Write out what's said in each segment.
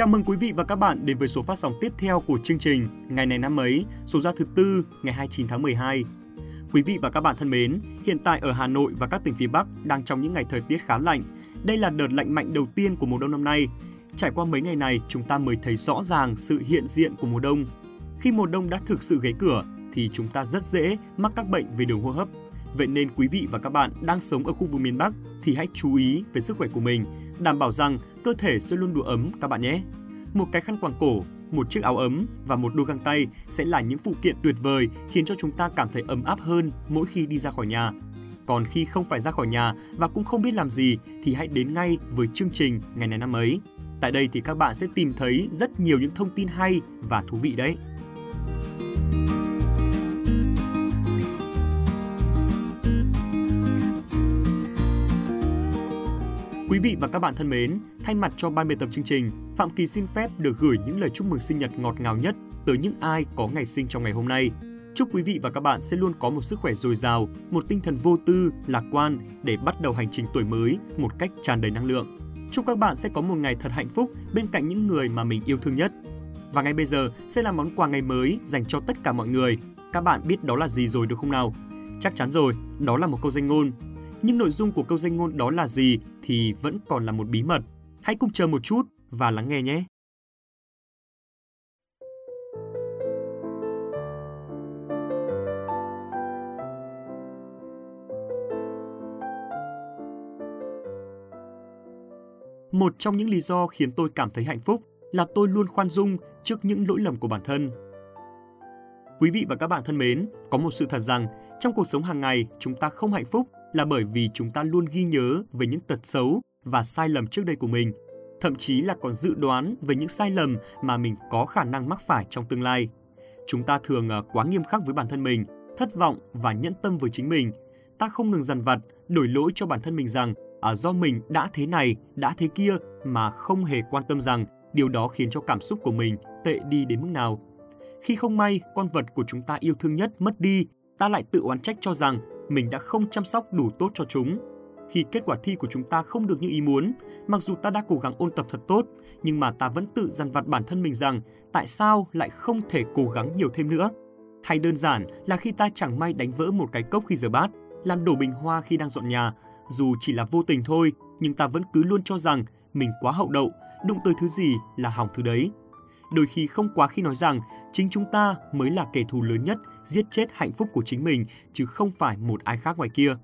Chào mừng quý vị và các bạn đến với số phát sóng tiếp theo của chương trình Ngày này năm ấy, số ra thứ tư ngày 29 tháng 12. Quý vị và các bạn thân mến, hiện tại ở Hà Nội và các tỉnh phía Bắc đang trong những ngày thời tiết khá lạnh. Đây là đợt lạnh mạnh đầu tiên của mùa đông năm nay. Trải qua mấy ngày này, chúng ta mới thấy rõ ràng sự hiện diện của mùa đông. Khi mùa đông đã thực sự ghé cửa, thì chúng ta rất dễ mắc các bệnh về đường hô hấp. Vậy nên quý vị và các bạn đang sống ở khu vực miền Bắc thì hãy chú ý về sức khỏe của mình, đảm bảo rằng cơ thể sẽ luôn đủ ấm các bạn nhé. Một cái khăn quàng cổ, một chiếc áo ấm và một đôi găng tay sẽ là những phụ kiện tuyệt vời khiến cho chúng ta cảm thấy ấm áp hơn mỗi khi đi ra khỏi nhà. Còn khi không phải ra khỏi nhà và cũng không biết làm gì thì hãy đến ngay với chương trình ngày này năm ấy. Tại đây thì các bạn sẽ tìm thấy rất nhiều những thông tin hay và thú vị đấy. Quý vị và các bạn thân mến, thay mặt cho ban biên tập chương trình, Phạm Kỳ xin phép được gửi những lời chúc mừng sinh nhật ngọt ngào nhất tới những ai có ngày sinh trong ngày hôm nay. Chúc quý vị và các bạn sẽ luôn có một sức khỏe dồi dào, một tinh thần vô tư, lạc quan để bắt đầu hành trình tuổi mới một cách tràn đầy năng lượng. Chúc các bạn sẽ có một ngày thật hạnh phúc bên cạnh những người mà mình yêu thương nhất. Và ngay bây giờ sẽ là món quà ngày mới dành cho tất cả mọi người. Các bạn biết đó là gì rồi được không nào? Chắc chắn rồi, đó là một câu danh ngôn nhưng nội dung của câu danh ngôn đó là gì thì vẫn còn là một bí mật. Hãy cùng chờ một chút và lắng nghe nhé. Một trong những lý do khiến tôi cảm thấy hạnh phúc là tôi luôn khoan dung trước những lỗi lầm của bản thân. Quý vị và các bạn thân mến, có một sự thật rằng trong cuộc sống hàng ngày chúng ta không hạnh phúc là bởi vì chúng ta luôn ghi nhớ về những tật xấu và sai lầm trước đây của mình, thậm chí là còn dự đoán về những sai lầm mà mình có khả năng mắc phải trong tương lai. Chúng ta thường à, quá nghiêm khắc với bản thân mình, thất vọng và nhẫn tâm với chính mình. Ta không ngừng dằn vặt, đổi lỗi cho bản thân mình rằng à, do mình đã thế này, đã thế kia mà không hề quan tâm rằng điều đó khiến cho cảm xúc của mình tệ đi đến mức nào. Khi không may con vật của chúng ta yêu thương nhất mất đi, ta lại tự oán trách cho rằng mình đã không chăm sóc đủ tốt cho chúng. Khi kết quả thi của chúng ta không được như ý muốn, mặc dù ta đã cố gắng ôn tập thật tốt, nhưng mà ta vẫn tự dằn vặt bản thân mình rằng tại sao lại không thể cố gắng nhiều thêm nữa. Hay đơn giản là khi ta chẳng may đánh vỡ một cái cốc khi rửa bát, làm đổ bình hoa khi đang dọn nhà, dù chỉ là vô tình thôi, nhưng ta vẫn cứ luôn cho rằng mình quá hậu đậu, đụng tới thứ gì là hỏng thứ đấy đôi khi không quá khi nói rằng chính chúng ta mới là kẻ thù lớn nhất giết chết hạnh phúc của chính mình chứ không phải một ai khác ngoài kia.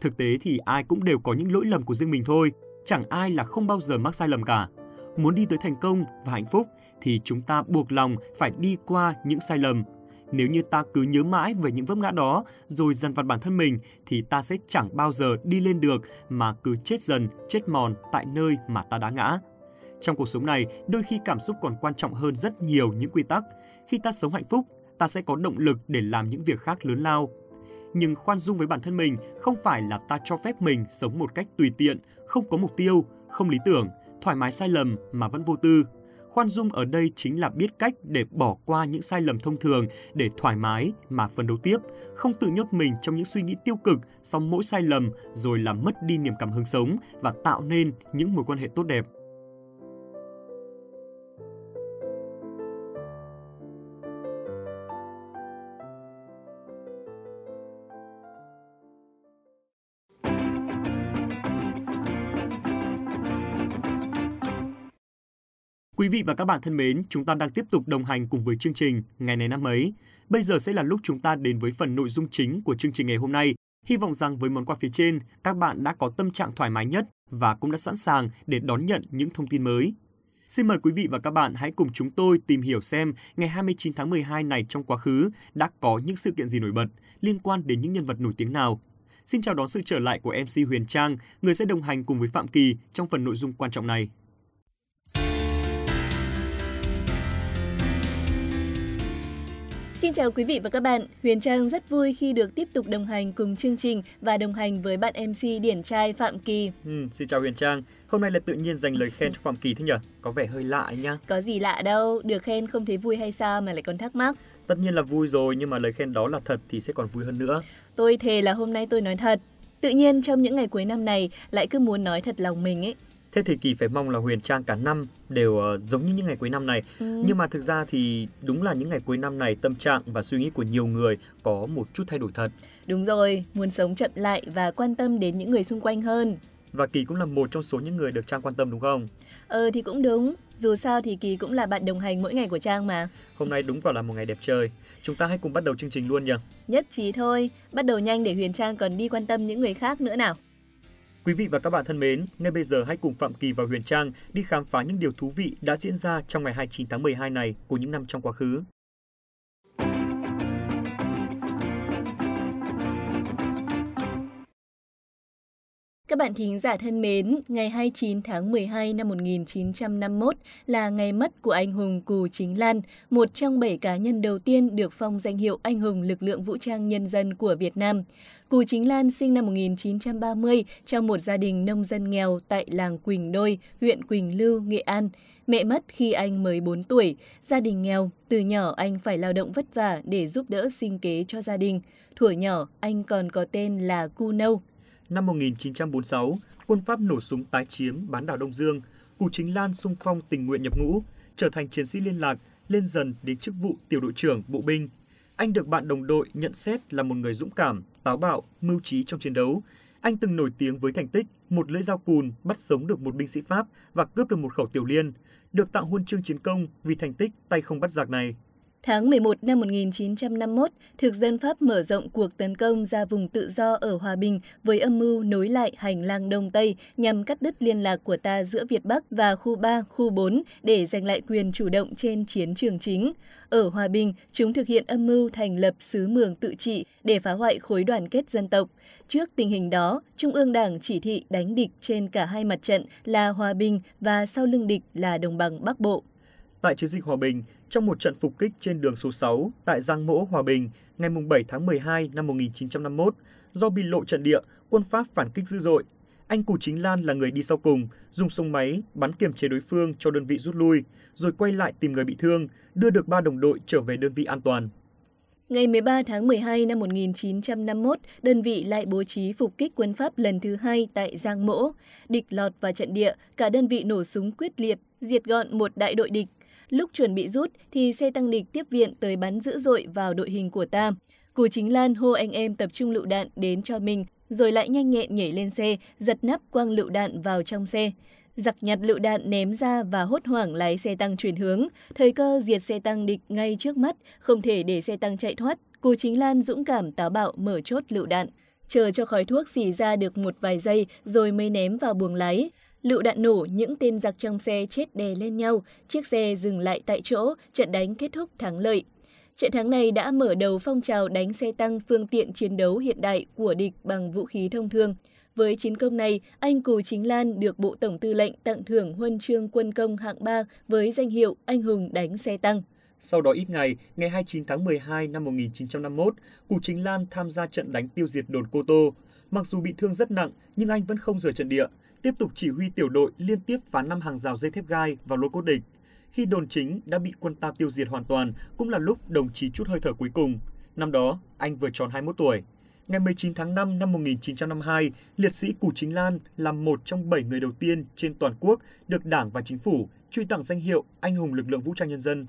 Thực tế thì ai cũng đều có những lỗi lầm của riêng mình thôi, chẳng ai là không bao giờ mắc sai lầm cả. Muốn đi tới thành công và hạnh phúc thì chúng ta buộc lòng phải đi qua những sai lầm. Nếu như ta cứ nhớ mãi về những vấp ngã đó rồi dằn vặt bản thân mình thì ta sẽ chẳng bao giờ đi lên được mà cứ chết dần, chết mòn tại nơi mà ta đã ngã. Trong cuộc sống này, đôi khi cảm xúc còn quan trọng hơn rất nhiều những quy tắc. Khi ta sống hạnh phúc, ta sẽ có động lực để làm những việc khác lớn lao. Nhưng khoan dung với bản thân mình không phải là ta cho phép mình sống một cách tùy tiện, không có mục tiêu, không lý tưởng, thoải mái sai lầm mà vẫn vô tư. Khoan dung ở đây chính là biết cách để bỏ qua những sai lầm thông thường để thoải mái mà phấn đấu tiếp, không tự nhốt mình trong những suy nghĩ tiêu cực sau mỗi sai lầm rồi làm mất đi niềm cảm hứng sống và tạo nên những mối quan hệ tốt đẹp. Vị và các bạn thân mến, chúng ta đang tiếp tục đồng hành cùng với chương trình Ngày này năm ấy. Bây giờ sẽ là lúc chúng ta đến với phần nội dung chính của chương trình ngày hôm nay. Hy vọng rằng với món quà phía trên, các bạn đã có tâm trạng thoải mái nhất và cũng đã sẵn sàng để đón nhận những thông tin mới. Xin mời quý vị và các bạn hãy cùng chúng tôi tìm hiểu xem ngày 29 tháng 12 này trong quá khứ đã có những sự kiện gì nổi bật liên quan đến những nhân vật nổi tiếng nào. Xin chào đón sự trở lại của MC Huyền Trang, người sẽ đồng hành cùng với Phạm Kỳ trong phần nội dung quan trọng này. Xin chào quý vị và các bạn. Huyền Trang rất vui khi được tiếp tục đồng hành cùng chương trình và đồng hành với bạn MC điển trai Phạm Kỳ. Ừ, xin chào Huyền Trang. Hôm nay là tự nhiên dành lời khen cho Phạm Kỳ thế nhỉ? Có vẻ hơi lạ nha. Có gì lạ đâu, được khen không thấy vui hay sao mà lại còn thắc mắc. Tất nhiên là vui rồi, nhưng mà lời khen đó là thật thì sẽ còn vui hơn nữa. Tôi thề là hôm nay tôi nói thật. Tự nhiên trong những ngày cuối năm này lại cứ muốn nói thật lòng mình ấy. Thế thì Kỳ phải mong là Huyền Trang cả năm đều uh, giống như những ngày cuối năm này. Ừ. Nhưng mà thực ra thì đúng là những ngày cuối năm này tâm trạng và suy nghĩ của nhiều người có một chút thay đổi thật. Đúng rồi, muốn sống chậm lại và quan tâm đến những người xung quanh hơn. Và Kỳ cũng là một trong số những người được Trang quan tâm đúng không? Ờ thì cũng đúng, dù sao thì Kỳ cũng là bạn đồng hành mỗi ngày của Trang mà. Hôm nay đúng vào là một ngày đẹp trời. Chúng ta hãy cùng bắt đầu chương trình luôn nhỉ? Nhất trí thôi, bắt đầu nhanh để Huyền Trang còn đi quan tâm những người khác nữa nào. Quý vị và các bạn thân mến, ngay bây giờ hãy cùng Phạm Kỳ và Huyền Trang đi khám phá những điều thú vị đã diễn ra trong ngày 29 tháng 12 này của những năm trong quá khứ. Các bạn thính giả thân mến, ngày 29 tháng 12 năm 1951 là ngày mất của anh hùng Cù Chính Lan, một trong bảy cá nhân đầu tiên được phong danh hiệu anh hùng lực lượng vũ trang nhân dân của Việt Nam. Cù Chính Lan sinh năm 1930 trong một gia đình nông dân nghèo tại làng Quỳnh Đôi, huyện Quỳnh Lưu, Nghệ An. Mẹ mất khi anh mới 4 tuổi, gia đình nghèo, từ nhỏ anh phải lao động vất vả để giúp đỡ sinh kế cho gia đình. Thuở nhỏ, anh còn có tên là Cu Nâu, Năm 1946, quân Pháp nổ súng tái chiếm bán đảo Đông Dương, Cù Chính Lan sung phong tình nguyện nhập ngũ, trở thành chiến sĩ liên lạc, lên dần đến chức vụ tiểu đội trưởng bộ binh. Anh được bạn đồng đội nhận xét là một người dũng cảm, táo bạo, mưu trí trong chiến đấu. Anh từng nổi tiếng với thành tích một lưỡi dao cùn bắt sống được một binh sĩ Pháp và cướp được một khẩu tiểu liên, được tặng huân chương chiến công vì thành tích tay không bắt giặc này. Tháng 11 năm 1951, thực dân Pháp mở rộng cuộc tấn công ra vùng tự do ở Hòa Bình với âm mưu nối lại hành lang Đông Tây nhằm cắt đứt liên lạc của ta giữa Việt Bắc và khu 3, khu 4 để giành lại quyền chủ động trên chiến trường chính. Ở Hòa Bình, chúng thực hiện âm mưu thành lập xứ mường tự trị để phá hoại khối đoàn kết dân tộc. Trước tình hình đó, Trung ương Đảng chỉ thị đánh địch trên cả hai mặt trận là Hòa Bình và sau lưng địch là Đồng bằng Bắc Bộ. Tại chiến dịch Hòa Bình, trong một trận phục kích trên đường số 6 tại Giang Mỗ, Hòa Bình ngày 7 tháng 12 năm 1951, do bị lộ trận địa, quân Pháp phản kích dữ dội. Anh Cù Chính Lan là người đi sau cùng, dùng súng máy bắn kiềm chế đối phương cho đơn vị rút lui, rồi quay lại tìm người bị thương, đưa được ba đồng đội trở về đơn vị an toàn. Ngày 13 tháng 12 năm 1951, đơn vị lại bố trí phục kích quân Pháp lần thứ hai tại Giang Mỗ. Địch lọt vào trận địa, cả đơn vị nổ súng quyết liệt, diệt gọn một đại đội địch. Lúc chuẩn bị rút thì xe tăng địch tiếp viện tới bắn dữ dội vào đội hình của ta. Cù Chính Lan hô anh em tập trung lựu đạn đến cho mình, rồi lại nhanh nhẹn nhảy lên xe, giật nắp quăng lựu đạn vào trong xe. Giặc nhặt lựu đạn ném ra và hốt hoảng lái xe tăng chuyển hướng. Thời cơ diệt xe tăng địch ngay trước mắt, không thể để xe tăng chạy thoát. Cù Chính Lan dũng cảm táo bạo mở chốt lựu đạn. Chờ cho khói thuốc xì ra được một vài giây rồi mới ném vào buồng lái. Lựu đạn nổ, những tên giặc trong xe chết đè lên nhau, chiếc xe dừng lại tại chỗ, trận đánh kết thúc thắng lợi. Trận thắng này đã mở đầu phong trào đánh xe tăng phương tiện chiến đấu hiện đại của địch bằng vũ khí thông thường. Với chiến công này, anh Cù Chính Lan được Bộ Tổng Tư lệnh tặng thưởng huân chương quân công hạng 3 với danh hiệu Anh hùng đánh xe tăng. Sau đó ít ngày, ngày 29 tháng 12 năm 1951, Cù Chính Lan tham gia trận đánh tiêu diệt đồn Cô Tô. Mặc dù bị thương rất nặng, nhưng anh vẫn không rời trận địa tiếp tục chỉ huy tiểu đội liên tiếp phá năm hàng rào dây thép gai vào lối cốt địch. Khi đồn chính đã bị quân ta tiêu diệt hoàn toàn, cũng là lúc đồng chí chút hơi thở cuối cùng. Năm đó, anh vừa tròn 21 tuổi. Ngày 19 tháng 5 năm 1952, liệt sĩ Cù Chính Lan là một trong 7 người đầu tiên trên toàn quốc được Đảng và Chính phủ truy tặng danh hiệu Anh hùng lực lượng vũ trang nhân dân.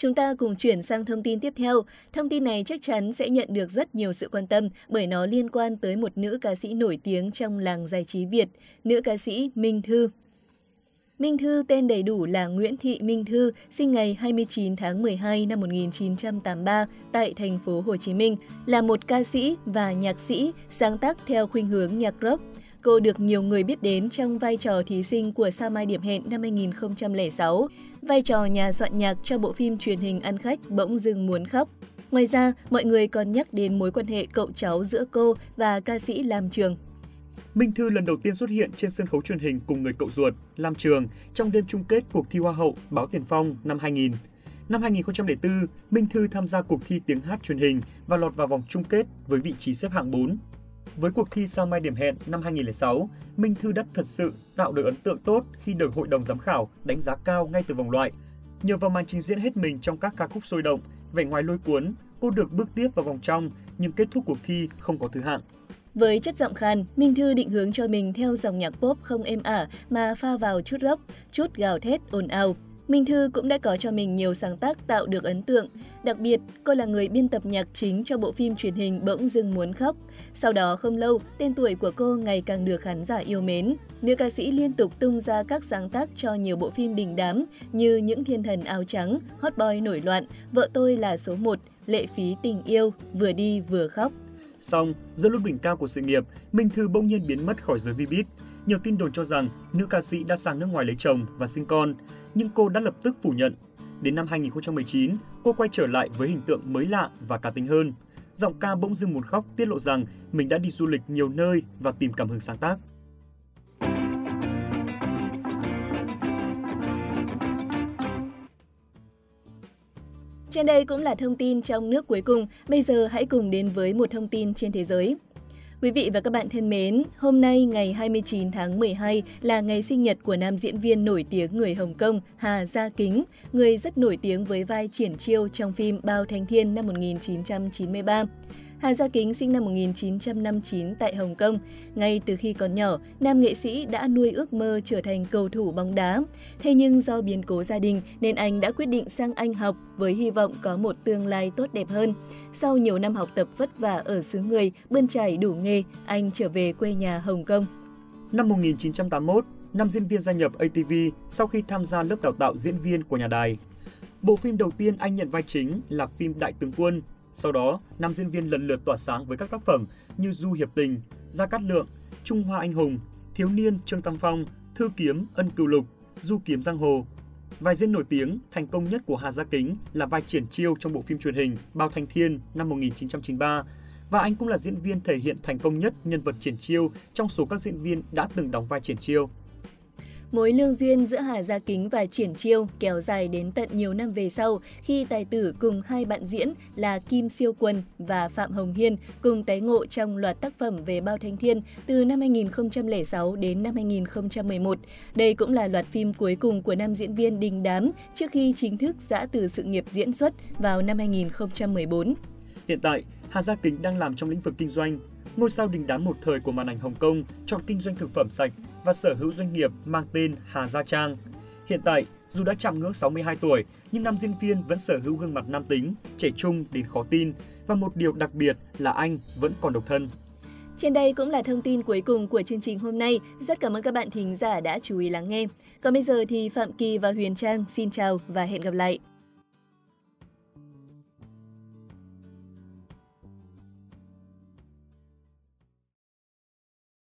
Chúng ta cùng chuyển sang thông tin tiếp theo. Thông tin này chắc chắn sẽ nhận được rất nhiều sự quan tâm bởi nó liên quan tới một nữ ca sĩ nổi tiếng trong làng giải trí Việt, nữ ca sĩ Minh Thư. Minh Thư tên đầy đủ là Nguyễn Thị Minh Thư, sinh ngày 29 tháng 12 năm 1983 tại thành phố Hồ Chí Minh, là một ca sĩ và nhạc sĩ sáng tác theo khuynh hướng nhạc rock. Cô được nhiều người biết đến trong vai trò thí sinh của Sao Mai Điểm Hẹn năm 2006, vai trò nhà soạn nhạc cho bộ phim truyền hình ăn khách Bỗng dưng muốn khóc. Ngoài ra, mọi người còn nhắc đến mối quan hệ cậu cháu giữa cô và ca sĩ Lam Trường. Minh Thư lần đầu tiên xuất hiện trên sân khấu truyền hình cùng người cậu ruột, Lam Trường, trong đêm chung kết cuộc thi Hoa hậu Báo Tiền Phong năm 2000. Năm 2004, Minh Thư tham gia cuộc thi tiếng hát truyền hình và lọt vào vòng chung kết với vị trí xếp hạng 4. Với cuộc thi Sao Mai Điểm Hẹn năm 2006, Minh Thư đã thật sự tạo được ấn tượng tốt khi được hội đồng giám khảo đánh giá cao ngay từ vòng loại. Nhờ vào màn trình diễn hết mình trong các ca khúc sôi động, vẻ ngoài lôi cuốn, cô được bước tiếp vào vòng trong, nhưng kết thúc cuộc thi không có thứ hạng. Với chất giọng khan, Minh Thư định hướng cho mình theo dòng nhạc pop không êm ả mà pha vào chút rock, chút gào thét ồn ào. Minh Thư cũng đã có cho mình nhiều sáng tác tạo được ấn tượng. Đặc biệt, cô là người biên tập nhạc chính cho bộ phim truyền hình Bỗng dưng muốn khóc. Sau đó không lâu, tên tuổi của cô ngày càng được khán giả yêu mến. Nữ ca sĩ liên tục tung ra các sáng tác cho nhiều bộ phim đình đám như Những thiên thần áo trắng, Hot Boy nổi loạn, Vợ tôi là số 1, Lệ phí tình yêu, Vừa đi vừa khóc. Xong, giữa lúc đỉnh cao của sự nghiệp, Minh Thư bỗng nhiên biến mất khỏi giới Vbiz. Nhiều tin đồn cho rằng nữ ca sĩ đã sang nước ngoài lấy chồng và sinh con, nhưng cô đã lập tức phủ nhận. Đến năm 2019, cô quay trở lại với hình tượng mới lạ và cá tính hơn. Giọng ca bỗng dưng một khóc tiết lộ rằng mình đã đi du lịch nhiều nơi và tìm cảm hứng sáng tác. Trên đây cũng là thông tin trong nước cuối cùng. Bây giờ hãy cùng đến với một thông tin trên thế giới. Quý vị và các bạn thân mến, hôm nay ngày 29 tháng 12 là ngày sinh nhật của nam diễn viên nổi tiếng người Hồng Kông Hà Gia Kính, người rất nổi tiếng với vai triển chiêu trong phim Bao Thanh Thiên năm 1993. Hà Gia Kính sinh năm 1959 tại Hồng Kông. Ngay từ khi còn nhỏ, nam nghệ sĩ đã nuôi ước mơ trở thành cầu thủ bóng đá. Thế nhưng do biến cố gia đình nên anh đã quyết định sang Anh học với hy vọng có một tương lai tốt đẹp hơn. Sau nhiều năm học tập vất vả ở xứ người, bươn trải đủ nghề, anh trở về quê nhà Hồng Kông. Năm 1981, năm diễn viên gia nhập ATV sau khi tham gia lớp đào tạo diễn viên của nhà đài. Bộ phim đầu tiên anh nhận vai chính là phim Đại tướng quân sau đó, nam diễn viên lần lượt tỏa sáng với các tác phẩm như Du Hiệp Tình, Gia Cát Lượng, Trung Hoa Anh Hùng, Thiếu Niên Trương Tam Phong, Thư Kiếm Ân Cửu Lục, Du Kiếm Giang Hồ. Vai diễn nổi tiếng, thành công nhất của Hà Gia Kính là vai triển chiêu trong bộ phim truyền hình Bao Thanh Thiên năm 1993 và anh cũng là diễn viên thể hiện thành công nhất nhân vật triển chiêu trong số các diễn viên đã từng đóng vai triển chiêu. Mối lương duyên giữa Hà Gia Kính và Triển Chiêu kéo dài đến tận nhiều năm về sau khi tài tử cùng hai bạn diễn là Kim Siêu Quân và Phạm Hồng Hiên cùng tái ngộ trong loạt tác phẩm về Bao Thanh Thiên từ năm 2006 đến năm 2011. Đây cũng là loạt phim cuối cùng của nam diễn viên Đình Đám trước khi chính thức giã từ sự nghiệp diễn xuất vào năm 2014. Hiện tại, Hà Gia Kính đang làm trong lĩnh vực kinh doanh. Ngôi sao đình đám một thời của màn ảnh Hồng Kông chọn kinh doanh thực phẩm sạch và sở hữu doanh nghiệp mang tên Hà Gia Trang. Hiện tại, dù đã chạm ngưỡng 62 tuổi, nhưng nam diễn viên vẫn sở hữu gương mặt nam tính, trẻ trung đến khó tin và một điều đặc biệt là anh vẫn còn độc thân. Trên đây cũng là thông tin cuối cùng của chương trình hôm nay. Rất cảm ơn các bạn thính giả đã chú ý lắng nghe. Còn bây giờ thì Phạm Kỳ và Huyền Trang xin chào và hẹn gặp lại.